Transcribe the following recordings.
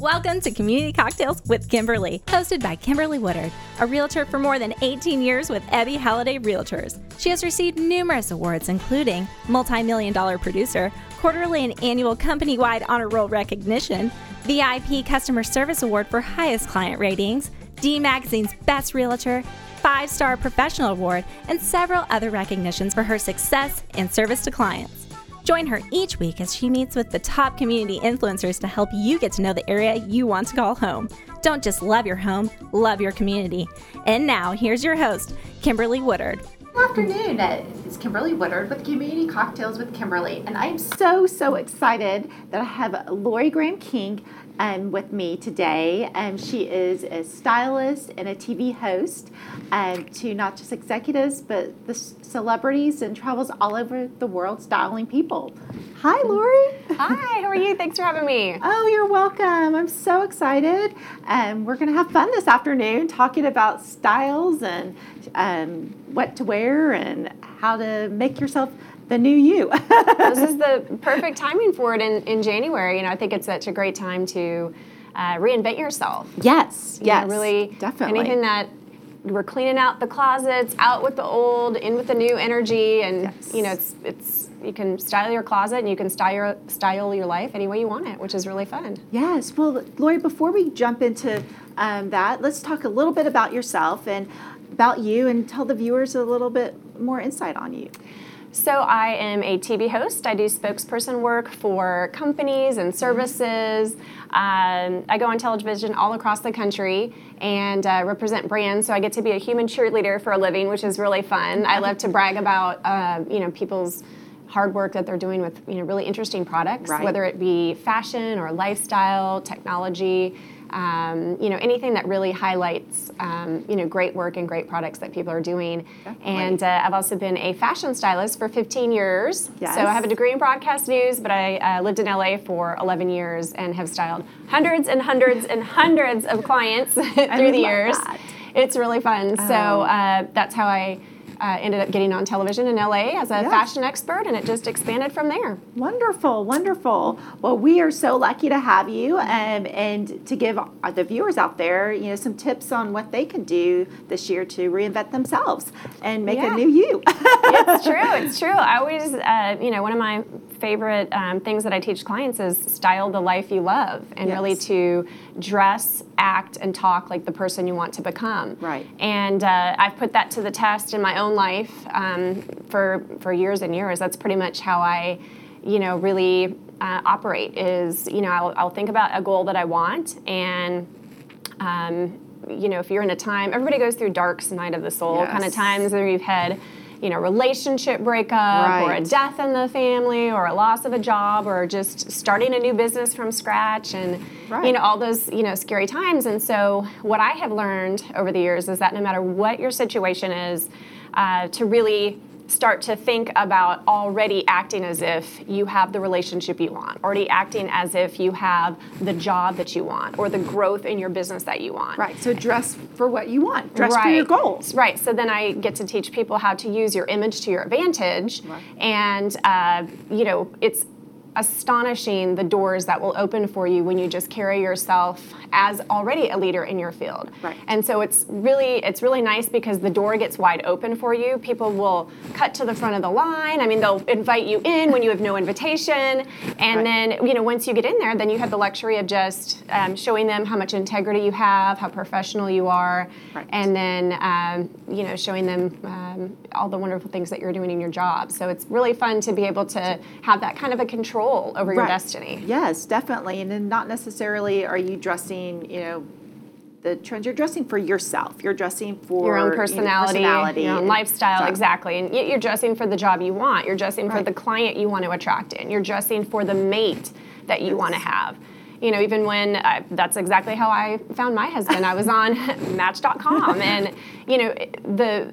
Welcome to Community Cocktails with Kimberly, hosted by Kimberly Woodard, a realtor for more than 18 years with Ebby Halliday Realtors. She has received numerous awards, including Multi Million Dollar Producer, quarterly and annual company wide honor roll recognition, VIP Customer Service Award for highest client ratings, D Magazine's Best Realtor, five star professional award, and several other recognitions for her success and service to clients. Join her each week as she meets with the top community influencers to help you get to know the area you want to call home. Don't just love your home, love your community. And now, here's your host, Kimberly Woodard. Good afternoon. It's Kimberly Woodard with Community Cocktails with Kimberly, and I'm so, so excited that I have Laurie Graham King um, with me today. Um, she is a stylist and a TV host um, to not just executives, but the celebrities and travels all over the world styling people. Hi, Laurie. Hi, how are you? Thanks for having me. Oh, you're welcome. I'm so excited. Um, we're going to have fun this afternoon talking about styles and um, what to wear and how to make yourself the new you. this is the perfect timing for it in, in January. You know, I think it's such a great time to uh, reinvent yourself. Yes, you yes, know, really. definitely. Anything that we're cleaning out the closets, out with the old, in with the new energy, and yes. you know, it's it's you can style your closet and you can style your style your life any way you want it, which is really fun. Yes. Well, Laurie, before we jump into um, that, let's talk a little bit about yourself and about you, and tell the viewers a little bit more insight on you. So I am a TV host. I do spokesperson work for companies and services. Um, I go on television all across the country and uh, represent brands. So I get to be a human cheerleader for a living, which is really fun. I love to brag about uh, you know people's hard work that they're doing with you know really interesting products, right. whether it be fashion or lifestyle, technology um, you know anything that really highlights um, you know great work and great products that people are doing. Definitely. And uh, I've also been a fashion stylist for 15 years. Yes. So I have a degree in broadcast news, but I uh, lived in LA for 11 years and have styled hundreds and hundreds and hundreds of clients through the years. That. It's really fun. Oh. So uh, that's how I uh, ended up getting on television in LA as a Yes. fashion expert, and it just expanded from there. Wonderful, wonderful. Well, we are so lucky to have you, um, and to give the viewers out there, you know, some tips on what they can do this year to reinvent themselves and make Yeah. a new you. it's true. It's true. I always, uh, you know, one of my favorite um, things that I teach clients is style the life you love, and really to dress, act, and talk like the person you want to become. Right. And uh, I've put that to the test in my own life um, for for years and years. That's pretty much how I, you know, really uh, operate. Is you know, I'll, I'll think about a goal that I want and. Um, you know, if you're in a time, everybody goes through dark night of the soul kind of times where you've had, you know, relationship breakup or a death in the family or a loss of a job or just starting a new business from scratch and Right. you know all those you know scary times and so what i have learned over the years is that no matter what your situation is uh, to really start to think about already acting as if you have the relationship you want already acting as if you have the job that you want or the growth in your business that you want right. So dress for what you want. Dress for your goals. Right. So then I get to teach people how to use your image to your advantage, Right. and uh, you know it's astonishing the doors that will open for you when you just carry yourself as already a leader in your field. Right. And so it's really it's really nice because the door gets wide open for you. People will cut to the front of the line. I mean, they'll invite you in when you have no invitation, and Right. then you know once you get in there, then you have the luxury of just um, showing them how much integrity you have, how professional you are, Right. and then um, you know showing them um, all the wonderful things that you're doing in your job. So it's really fun to be able to have that kind of a control over your destiny. Yes, definitely. And then not necessarily are you dressing, you know, the trends. You're dressing for yourself. You're dressing for Your own you know, personality, personality your own and- lifestyle, exactly. And you're dressing for the job you want. You're dressing for the client you want to attract in. You're dressing for the mate that you want to have. You know, even when I, that's exactly how I found my husband. I was on Match.com, and you know, the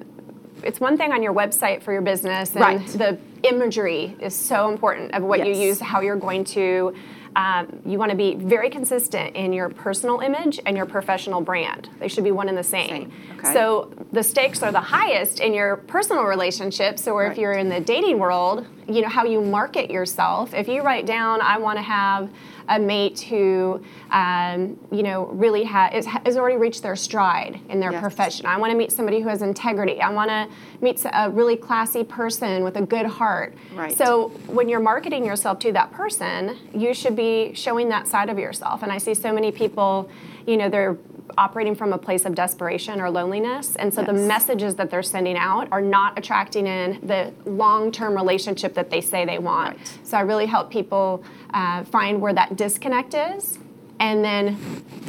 it's one thing on your website for your business, and Right. the imagery is so important of what you use, how you're going to um, you want to be very consistent in your personal image and your professional brand. They should be one and the same. Same, okay. So the stakes are the highest in your personal relationships. So, if you're in the dating world, you know how you market yourself. If you write down, I want to have a mate who, um, you know, really ha- is, has already reached their stride in their Yes. profession. I want to meet somebody who has integrity. I want to meet a really classy person with a good heart. Right. So when you're marketing yourself to that person, you should be showing that side of yourself. And I see so many people, you know, they're operating from a place of desperation or loneliness. And so the messages that they're sending out are not attracting in the long term relationship that they say they want. Right. So I really help people uh, find where that disconnect is. And then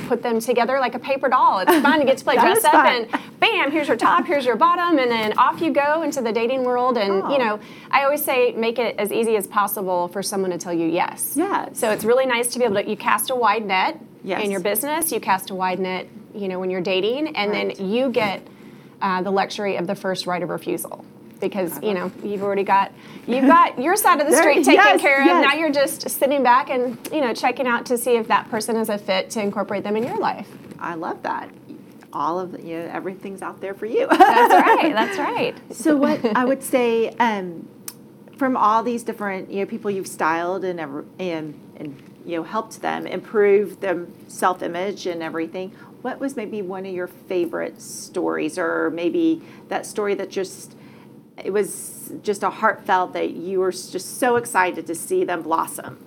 put them together like a paper doll. It's fun to get to play dress up fun. and bam, here's your top, here's your bottom, and then off you go into the dating world. And Oh. you know, I always say make it as easy as possible for someone to tell you yes. Yes. So it's really nice to be able to you cast a wide net Yes. in your business. You cast a wide net, you know, when you're dating, and Right. then you get uh, the luxury of the first right of refusal. Because you know you've already got you've got your side of the street taken yes, care of. yes. Now you're just sitting back and you know checking out to see if that person is a fit to incorporate them in your life. I love that. All of the, you know, everything's out there for you. That's right. That's right. so what I would say, um, from all these different you know people you've styled and ever, and and you know helped them improve their self image and everything. What was maybe one of your favorite stories, or maybe that story that just it was just a heartfelt that you were just so excited to see them blossom.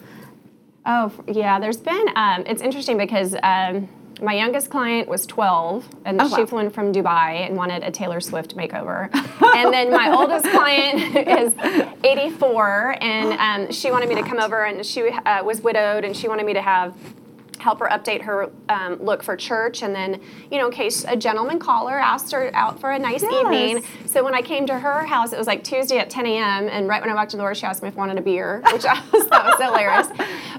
Oh, yeah. There's been, um, it's interesting because um, my youngest client was 12, and Oh, she wow. flew in from Dubai and wanted a Taylor Swift makeover. and then my oldest client is 84, and um, she wanted me to come over, and she uh, was widowed, and she wanted me to have help her update her um, look for church. And then you know in case a gentleman caller asked her out for a nice Yes. evening. So when i came to her house it was like tuesday at 10 a.m and right when i walked in the door she asked me if i wanted a beer which i was that was hilarious.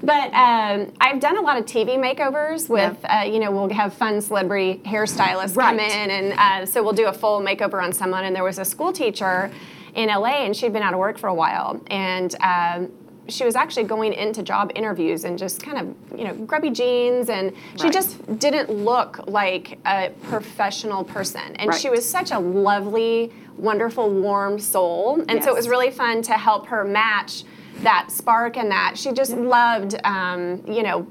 But um, i've done a lot of tv makeovers with uh, you know we'll have fun celebrity hairstylists come in and uh, so we'll do a full makeover on someone. And there was a school teacher in la and she'd been out of work for a while. And um, she was actually going into job interviews and just kind of, you know, grubby jeans, and she Right. just didn't look like a professional person. And she was such a lovely, wonderful, warm soul. And so it was really fun to help her match that spark and that she just loved, um, you know,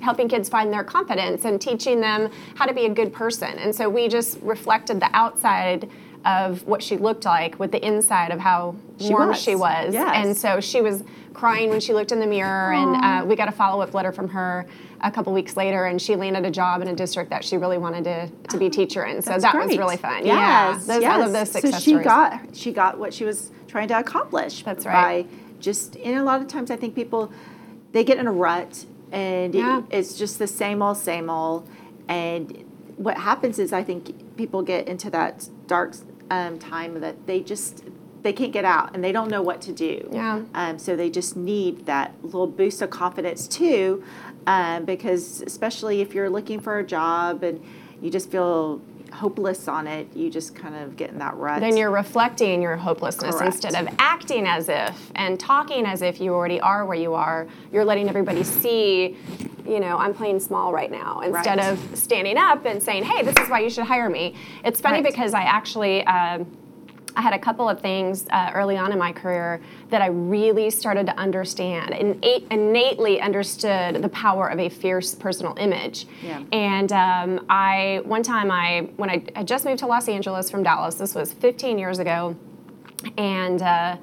helping kids find their confidence and teaching them how to be a good person. And so we just reflected the outside of what she looked like with the inside of how She warm was. she was. Yes. And so she was crying when she looked in the mirror, and uh, we got a follow up letter from her a couple weeks later, and she landed a job in a district that she really wanted to, to be teacher in. So That's that was really fun. Yes, yeah, those, yes. I love those success so she stories. got she got what she was trying to accomplish. That's By right. just and a lot of times I think people they get in a rut and it- it's just the same old same old. And what happens is I think people get into that dark um, time that they just they can't get out and they don't know what to do. Yeah. Um, so they just need that little boost of confidence too, um, because especially if you're looking for a job and you just feel hopeless on it, you just kind of get in that rut. then you're reflecting your hopelessness Correct. instead of acting as if and talking as if you already are where you are. You're letting everybody see, you know, I'm playing small right now instead Right. of standing up and saying, hey, this is why you should hire me. It's funny Right. because I actually. Um, I had a couple of things uh, early on in my career that I really started to understand and innately understood the power of a fierce personal image. Yeah. And um, I one time I when I had just moved to Los Angeles from Dallas, this was 15 years ago, and uh,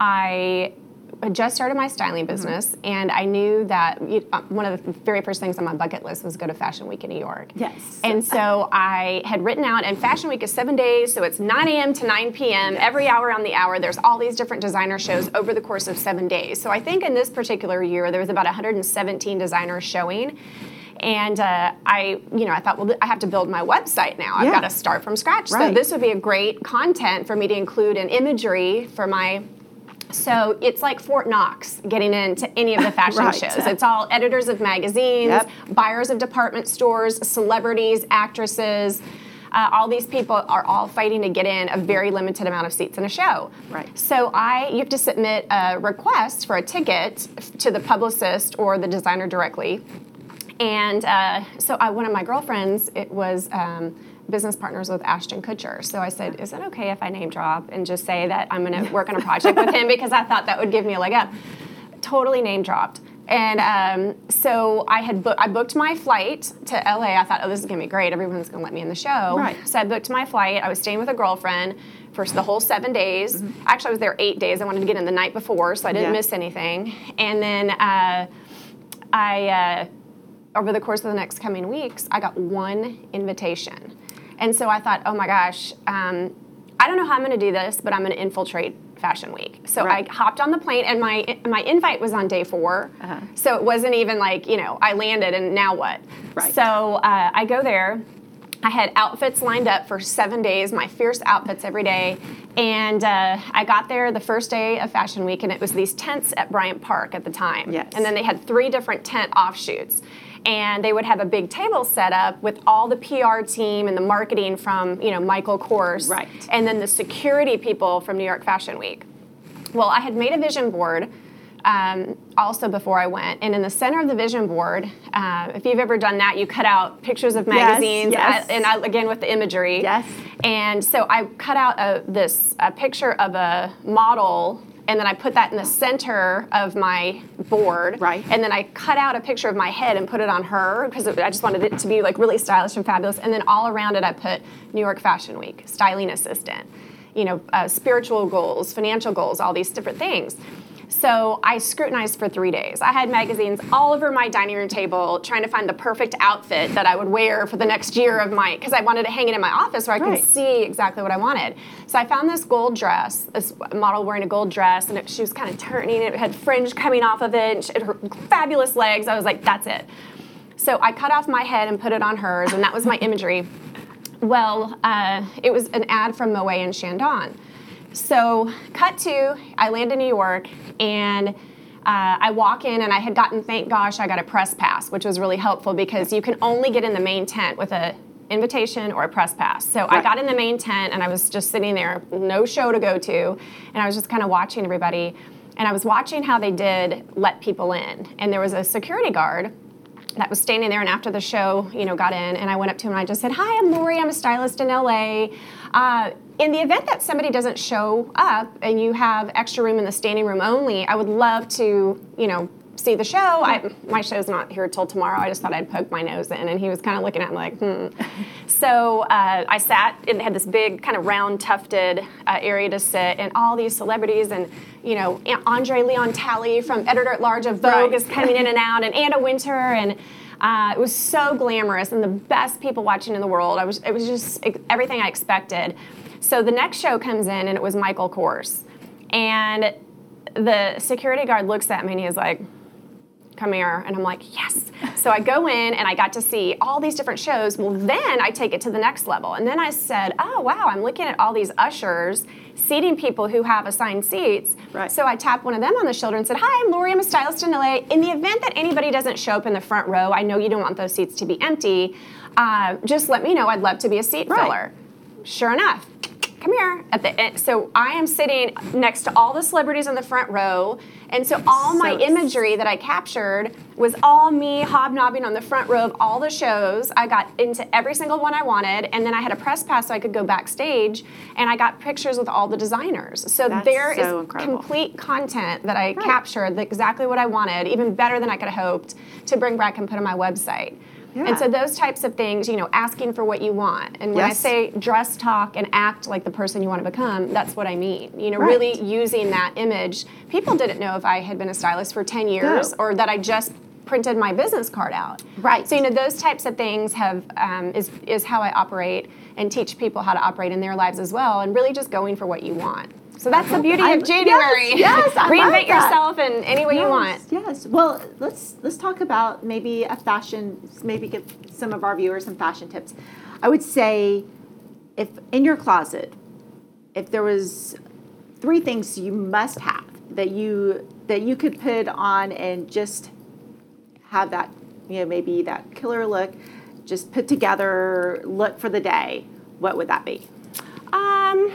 I just started my styling business, and I knew that you- uh, one of the very first things on my bucket list was go to Fashion Week in New York. Yes. And so I had written out, and Fashion Week is seven days, so it's 9 a.m. to 9 p.m. every hour on the hour. There's all these different designer shows over the course of seven days. So I think in this particular year there was about 117 designers showing. And uh, I, you know, I thought, well, I have to build my website now. I've Yeah. got to start from scratch. Right. So this would be a great content for me to include in imagery for my so it's like Fort Knox getting into any of the fashion Right. shows. It's all editors of magazines, Yep. buyers of department stores, celebrities, actresses. uh, all these people are all fighting to get in a very limited amount of seats in a show. Right. So I, you have to submit a request for a ticket to the publicist or the designer directly. And uh, so I, one of my girlfriends, it was um, business partners with Ashton Kutcher. So I said, is it okay if I name drop and just say that I'm going to work on a project with him because I thought that would give me like a leg up. Totally name dropped. And um, so I had bo- I booked my flight to LA. I thought, oh, this is gonna be great. Everyone's gonna let me in the show. Right. So I booked my flight. I was staying with a girlfriend for the whole seven days. Actually, I was there eight days. I wanted to get in the night before, so I didn't Yeah. miss anything. And then uh, I, uh, over the course of the next coming weeks, I got one invitation. And so I thought, oh my gosh, um, I don't know how I'm going to do this, but I'm going to infiltrate Fashion Week. So Right. I hopped on the plane, and my my invite was on day 4 Uh-huh. So it wasn't even like you know I landed and now what? Right. So uh, I go there. I had outfits lined up for seven days, my fierce outfits every day. And uh, I got there the first day of Fashion Week, and it was these tents at Bryant Park at the time. Yes. And then they had three different tent offshoots. And they would have a big table set up with all the PR team and the marketing from, you know, Michael Kors. Right. And then the security people from New York Fashion Week. Well, I had made a vision board um, also before I went, and in the center of the vision board, uh, if you've ever done that, you cut out pictures of magazines, yes. uh, and I, again with the imagery. Yes. And so I cut out a, this a picture of a model. And then I put that in the center of my board. Right. And then I cut out a picture of my head and put it on her because I just wanted it to be like really stylish and fabulous. And then all around it, I put New York Fashion Week, styling assistant, you know, uh, spiritual goals, financial goals, all these different things. So I scrutinized for three days. I had magazines all over my dining room table trying to find the perfect outfit that I would wear for the next year of my, because I wanted to hang it in my office where I Right. could see exactly what I wanted. So I found this gold dress, this model wearing a gold dress, and it, she was kind of turning, it it had fringe coming off of it, and she had her fabulous legs. I was like, that's it. So I cut off my head and put it on hers, and that was my imagery. Well, uh, it was an ad from Moet and Chandon. So, cut to, I land in New York, and uh, I walk in, and I had gotten, thank gosh, I got a press pass, which was really helpful because you can only get in the main tent with a invitation or a press pass. So I got in the main tent, and I was just sitting there, no show to go to, and I was just kind of watching everybody. And I was watching how they did let people in, and there was a security guard that was standing there and after the show you know got in and i went up to him and i just said hi i'm laurie. I'm a stylist in la uh, in the event that somebody doesn't show up and you have extra room in the standing room only i would love to you know see the show I, my show's not here till tomorrow i just thought i'd poke my nose in and he was kind of looking at me like hmm so uh, i sat and had this big kind of round tufted uh, area to sit and all these celebrities and you know andre leon talley from editor at large of vogue Right. is coming in and out, and Anna Wintour, and uh, it was so glamorous and the best people watching in the world. I was, it was just everything I expected. So the next show comes in, and it was Michael Kors, and the security guard looks at me and he's like, come here and i'm like yes. So i go in and i got to see all these different shows. Well then i take it to the next level. And then i said oh wow i'm looking at all these ushers seating people who have assigned seats. Right. so i tapped one of them on the shoulder and said hi i'm laurie. I'm a stylist in la in the event that anybody doesn't show up in the front row i know you don't want those seats to be empty uh, just let me know. I'd love to be a seat Right. filler. Sure enough come here. At the end so i am sitting next to all the celebrities in the front row and so all my imagery that i captured was all me hobnobbing on the front row of all the shows. I got into every single one i wanted and then i had a press pass so i could go backstage and i got pictures with all the designers. So That's there is so incredible. complete content that i captured exactly what i wanted even better than i could have hoped to bring back and put on my website Yeah. and so those types of things, you know, asking for what you want. And when I say dress, talk, and act like the person you want to become, that's what I mean. You know, Right. really using that image. People didn't know if I had been a stylist for 10 years No. or that I just printed my business card out. Right. So you know, those types of things have um, is is how I operate and teach people how to operate in their lives as well, and really just going for what you want. So that's the beauty I- of January. yes, yes, I love Reinvent that. yourself in any way you want. Yes, Yes. Well, let's let's talk about maybe a fashion. Maybe give some of our viewers some fashion tips. I would say, if in your closet, if there was three things you must have that you that you could put on and just have that you know maybe that killer look, just put together look for the day. what would that be? Um,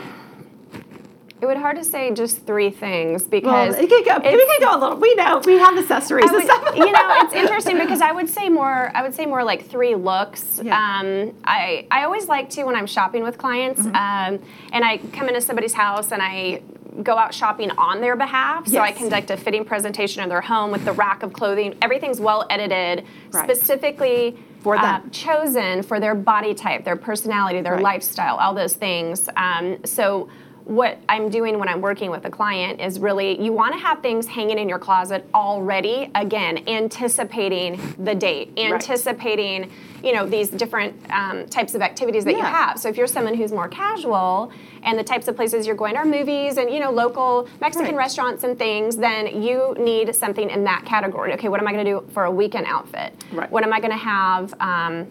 it would hard to say just three things Well, because it could go, we it's- could go a little. We know we have accessories would- stuff. you know, it's interesting because I would say more. I would say more like three looks. Yeah. Um, I I always like to when I'm shopping with clients, Mm-hmm. um, and I come into somebody's house and I go out shopping on their behalf. So I conduct a fitting presentation in their home with the rack of clothing. Everything's well edited, Right. specifically. For uh, chosen for their body type, their personality, their Right. lifestyle, all those things. Um, so what I'm doing when I'm working with a client is really you want to have things hanging in your closet already. Again, anticipating the date, anticipating you know these different um, types of activities that you have. So if you're someone who's more casual and the types of places you're going are movies and you know local Mexican Right. restaurants and things, then you need something in that category. Okay, what am I going to do for a weekend outfit? Right. What am I going to have? Um,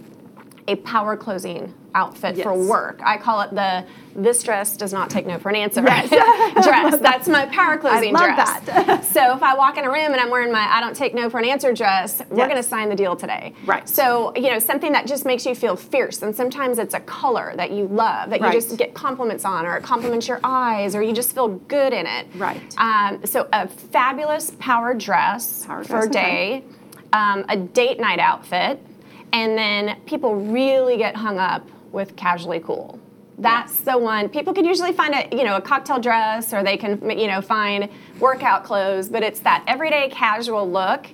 a power closing outfit for work. I call it the this dress does not take no for an answer dress. That's my power closing love dress. that. so if I walk in a room and I'm wearing my I don't take no for an answer dress, we're Yes. going to sign the deal today. Right. So, you know, something that just makes you feel fierce and sometimes it's a color that you love that Right. you just get compliments on or it compliments your eyes or you just feel good in it. Right. Um, so a fabulous power dress Power for dress, a okay. day, um, a date night outfit, and then people really get hung up with casually cool. That's the one. People can usually find a you know a cocktail dress or they can you know find workout clothes, but it's that everyday casual look.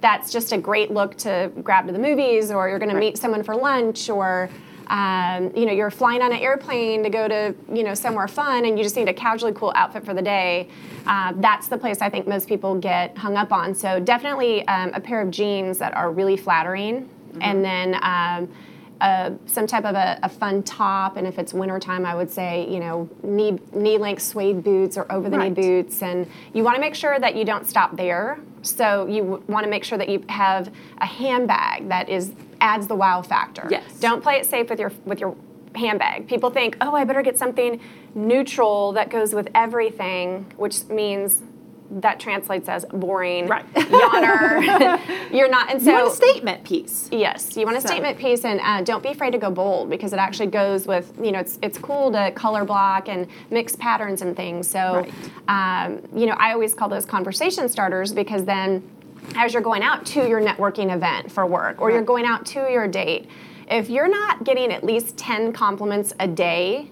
That's just a great look to grab to the movies, or you're going to meet someone for lunch, or um, you know you're flying on an airplane to go to you know somewhere fun, and you just need a casually cool outfit for the day. Uh, that's the place I think most people get hung up on. So definitely um, a pair of jeans that are really flattering, and then. Um, uh, some type of a, a fun top, and if it's wintertime, I would say, you know, knee, knee length suede boots or over the knee Right. boots. And you want to make sure that you don't stop there. So you want to make sure that you have a handbag that is adds the wow factor. Yes. Don't play it safe with your with your handbag. People think, oh, I better get something neutral that goes with everything, which means that translates as boring, Right. yawner. You're not, and so you want a statement piece. Yes, you want a So- statement piece, and uh, don't be afraid to go bold because it actually goes with you know it's it's cool to color block and mix patterns and things. So, um, you know, I always call those conversation starters because then, as you're going out to your networking event for work or you're going out to your date, if you're not getting at least ten compliments a day,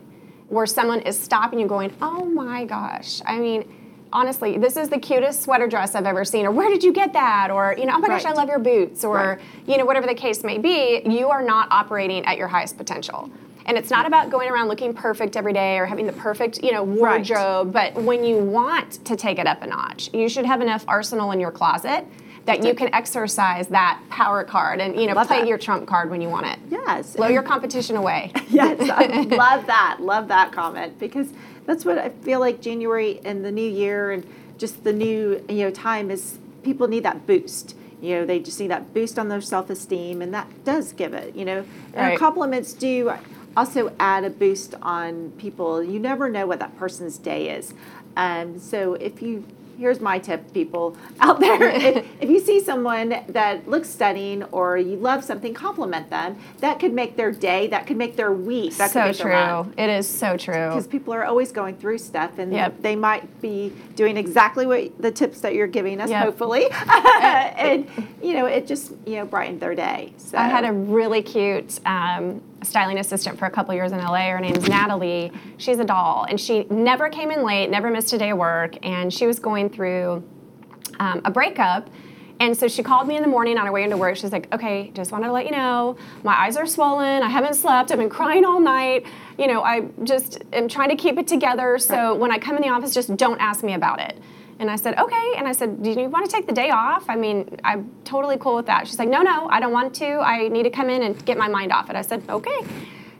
where someone is stopping you, going, "Oh my gosh!" I mean. Honestly, this is the cutest sweater dress I've ever seen, or where did you get that? Or, you know, oh my gosh, I love your boots, or, Right. you know, whatever the case may be, you are not operating at your highest potential. And it's not about going around looking perfect every day or having the perfect, you know, Right. wardrobe, but when you want to take it up a notch, you should have enough arsenal in your closet that you can exercise that power card and, you know, Love play that. your trump card when you want it. Yes. Blow your competition away. yes, I love that. Love that comment because that's what I feel like January and the new year and just the new you know time is people need that boost. You know, they just need that boost on their self esteem, and that does give it. You know, and Right. compliments do also add a boost on people. You never know what that person's day is, um, so if you here's my tip people out there if, if you see someone that looks stunning or you love something compliment them that could make their day that could make their week that could so true. It is so true. because people are always going through stuff and Yep. they might be doing exactly what the tips that you're giving us Yep. hopefully and you know it just you know brightened their day so I had a really cute um, styling assistant for a couple years in LA. Her name's Natalie. She's a doll, and she never came in late, never missed a day of work, and she was going through um, a breakup. And so she called me in the morning on her way into work. She's like, "Okay, just wanted to let you know, my eyes are swollen. I haven't slept. I've been crying all night. You know, I just am trying to keep it together. So when I come in the office, just don't ask me about it." And I said, okay. And I said, do you want to take the day off? I mean, I'm totally cool with that. She's like, no, no, I don't want to. I need to come in and get my mind off it. I said, okay.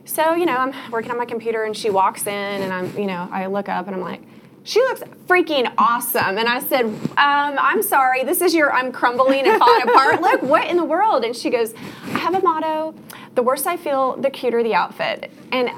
So, you know, I'm working on my computer and she walks in and I'm, you know, I look up and I'm like, she looks freaking awesome. And I said, um, I'm sorry, this is your, I'm crumbling and falling apart. Look, what in the world? And she goes, I have a motto the worse I feel, the cuter the outfit. And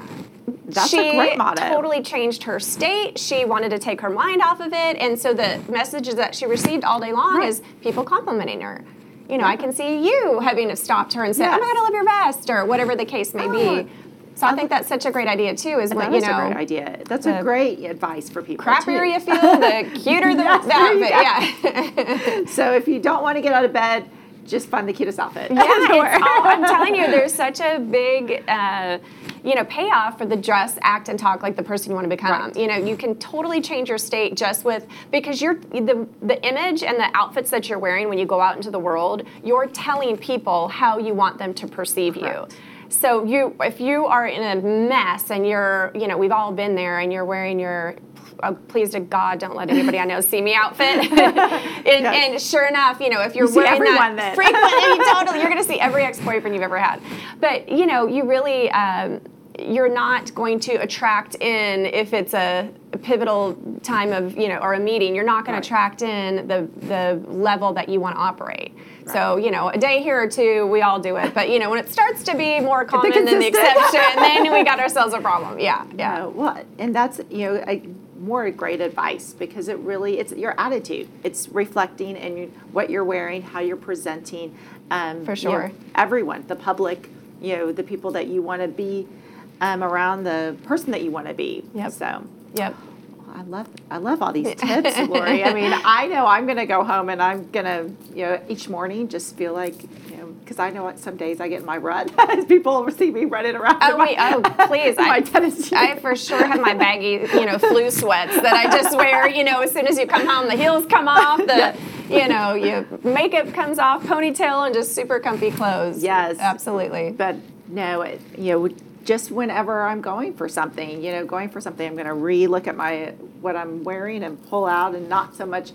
That's a she great motto. totally changed her state. She wanted to take her mind off of it. And so the messages that she received all day long Right. is people complimenting her. You know, I can see you having stopped her and said, Yes. Oh my God, I love your vest, or whatever the case may Oh, be. So I, think that's such a great idea too. Is That you know, a great idea. That's a great advice for people. crappier you feel, the cuter the, Yes, the there you outfit. Yeah. So if you don't want to get out of bed, just find the cutest outfit. Yeah, all, I'm telling you, there's such a big, uh, you know, payoff for the dress, act, and talk like the person you want to become. Right. You know, you can totally change your state just with because you're the the image and the outfits that you're wearing when you go out into the world. You're telling people how you want them to perceive Correct. you. So you, if you are in a mess and you're, you know, we've all been there, and you're wearing your uh, please to God, don't let anybody I know see me outfit. and, and sure enough, you know, if you're see wearing that then. frequently, totally, you're going to see every ex-boyfriend you've ever had. But you know, you really. Um, you're not going to attract in if it's a pivotal time of you know or a meeting you're not going Right. to attract in the the level that you want to operate so you know a day here or two we all do it but you know when it starts to be more common than the exception then we got ourselves a problem yeah yeah Yeah, well, and that's you know a, more great advice because it really it's your attitude. It's reflecting and you, what you're wearing, how you're presenting. Um, For you know, sure. everyone, the public, you know, the people that you want to be um, around, the person that you want to be. Yep. So. yep I love I love all these tips, Laurie. I mean, I know I'm going to go home and I'm going to, you know, each morning just feel like, you know, because I know what some days I get in my rut as people see me running around. Oh, in my, wait, oh, please. I-. I for sure have my baggy, you know, flu sweats that I just wear, you know, as soon as you come home, the heels come off, the, you know, your makeup comes off, ponytail, and just super comfy clothes. Yes. Absolutely. but no, it, you know, just whenever I'm going for something, you know, going for something, I'm going to re-look at my what I'm wearing and pull out, and not so much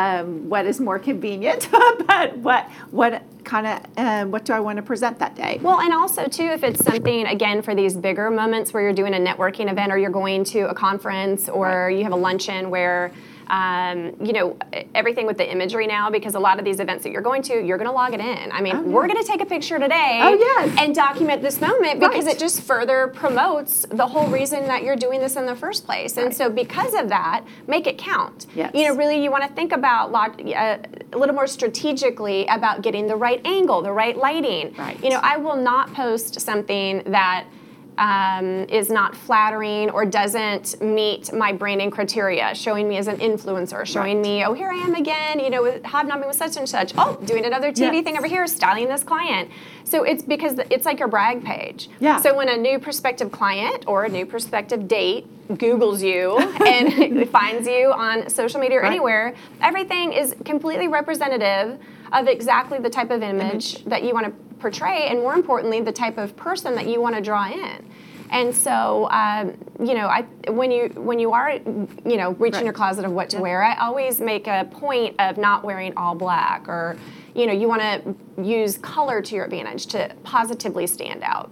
um, what is more convenient, but what what kind of um, what do I want to present that day. Well, and also too, if it's something again for these bigger moments where you're doing a networking event or you're going to a conference or you have a luncheon where. Um, you know everything with the imagery now because a lot of these events that you're going to you're going to log it in i mean Oh, we're going to take a picture today Oh, yes. and document this moment because Right. it just further promotes the whole reason that you're doing this in the first place and Right. so because of that make it count Yes. you know really you want to think about log- uh, a little more strategically about getting the right angle the right lighting Right. you know I will not post something that um, is not flattering or doesn't meet my branding criteria, showing me as an influencer, showing Right. me, oh, here I am again, you know, hobnobbing with such and such. Oh, doing another TV Yes. thing over here, styling this client. So it's because it's like your brag page. Yeah. So when a new prospective client or a new prospective date Googles you and finds you on social media or Right. anywhere, everything is completely representative of exactly the type of image, that you want to portray, and more importantly, the type of person that you want to draw in. And so, um, you know, I when you when you are, you know, reaching Right. your closet of what to wear, I always make a point of not wearing all black, or you know, you want to use color to your advantage to positively stand out.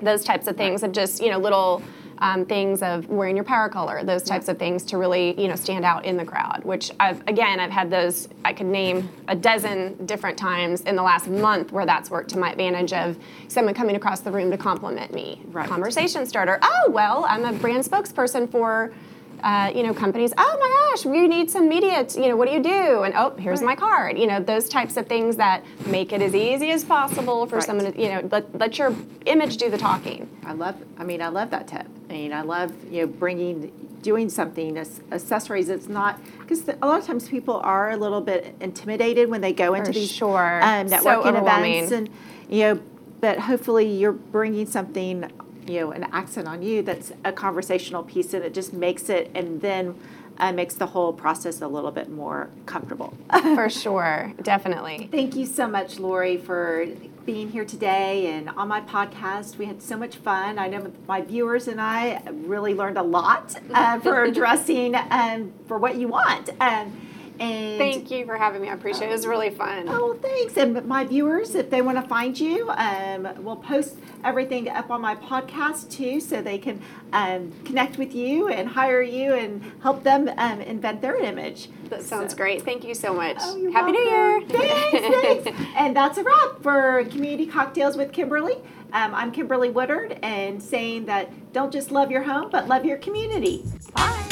Those types of things of just you know little um, things of wearing your power color, those types of things to really you know stand out in the crowd. Which I've again I've had those I could name a dozen different times in the last month where that's worked to my advantage of someone coming across the room to compliment me. Right. Conversation starter. Oh well, I'm a brand spokesperson for. Uh, you know, companies. Oh my gosh, we need some media. you know, what do you do? And oh, here's my card. You know, those types of things that make it as easy as possible for Right. someone to, you know, let, let your image do the talking. I love. I mean, I love that tip. I mean, I love you know bringing, doing something as accessories. It's not because a lot of times people are a little bit intimidated when they go into For these sure. um, networking overwhelming. events, and you know, but hopefully you're bringing something, you know, an accent on you that's a conversational piece, and it just makes it, and then. Uh, makes the whole process a little bit more comfortable. For sure, definitely. Thank you so much, Laurie, for being here today and on my podcast. We had so much fun. I know my viewers and I really learned a lot uh, for dressing um, for what you want. Um, and Thank you for having me. I appreciate it. It was really fun. Oh, thanks. And my viewers, if they want to find you, um, we'll post everything up on my podcast too, so they can um, connect with you and hire you and help them um, invent their image. That sounds So- great. Thank you so much. Oh, Happy New Year. Thanks, thanks. And that's a wrap for Community Cocktails with Kimberly. Um, I'm Kimberly Woodard and saying that don't just love your home, but love your community. Bye.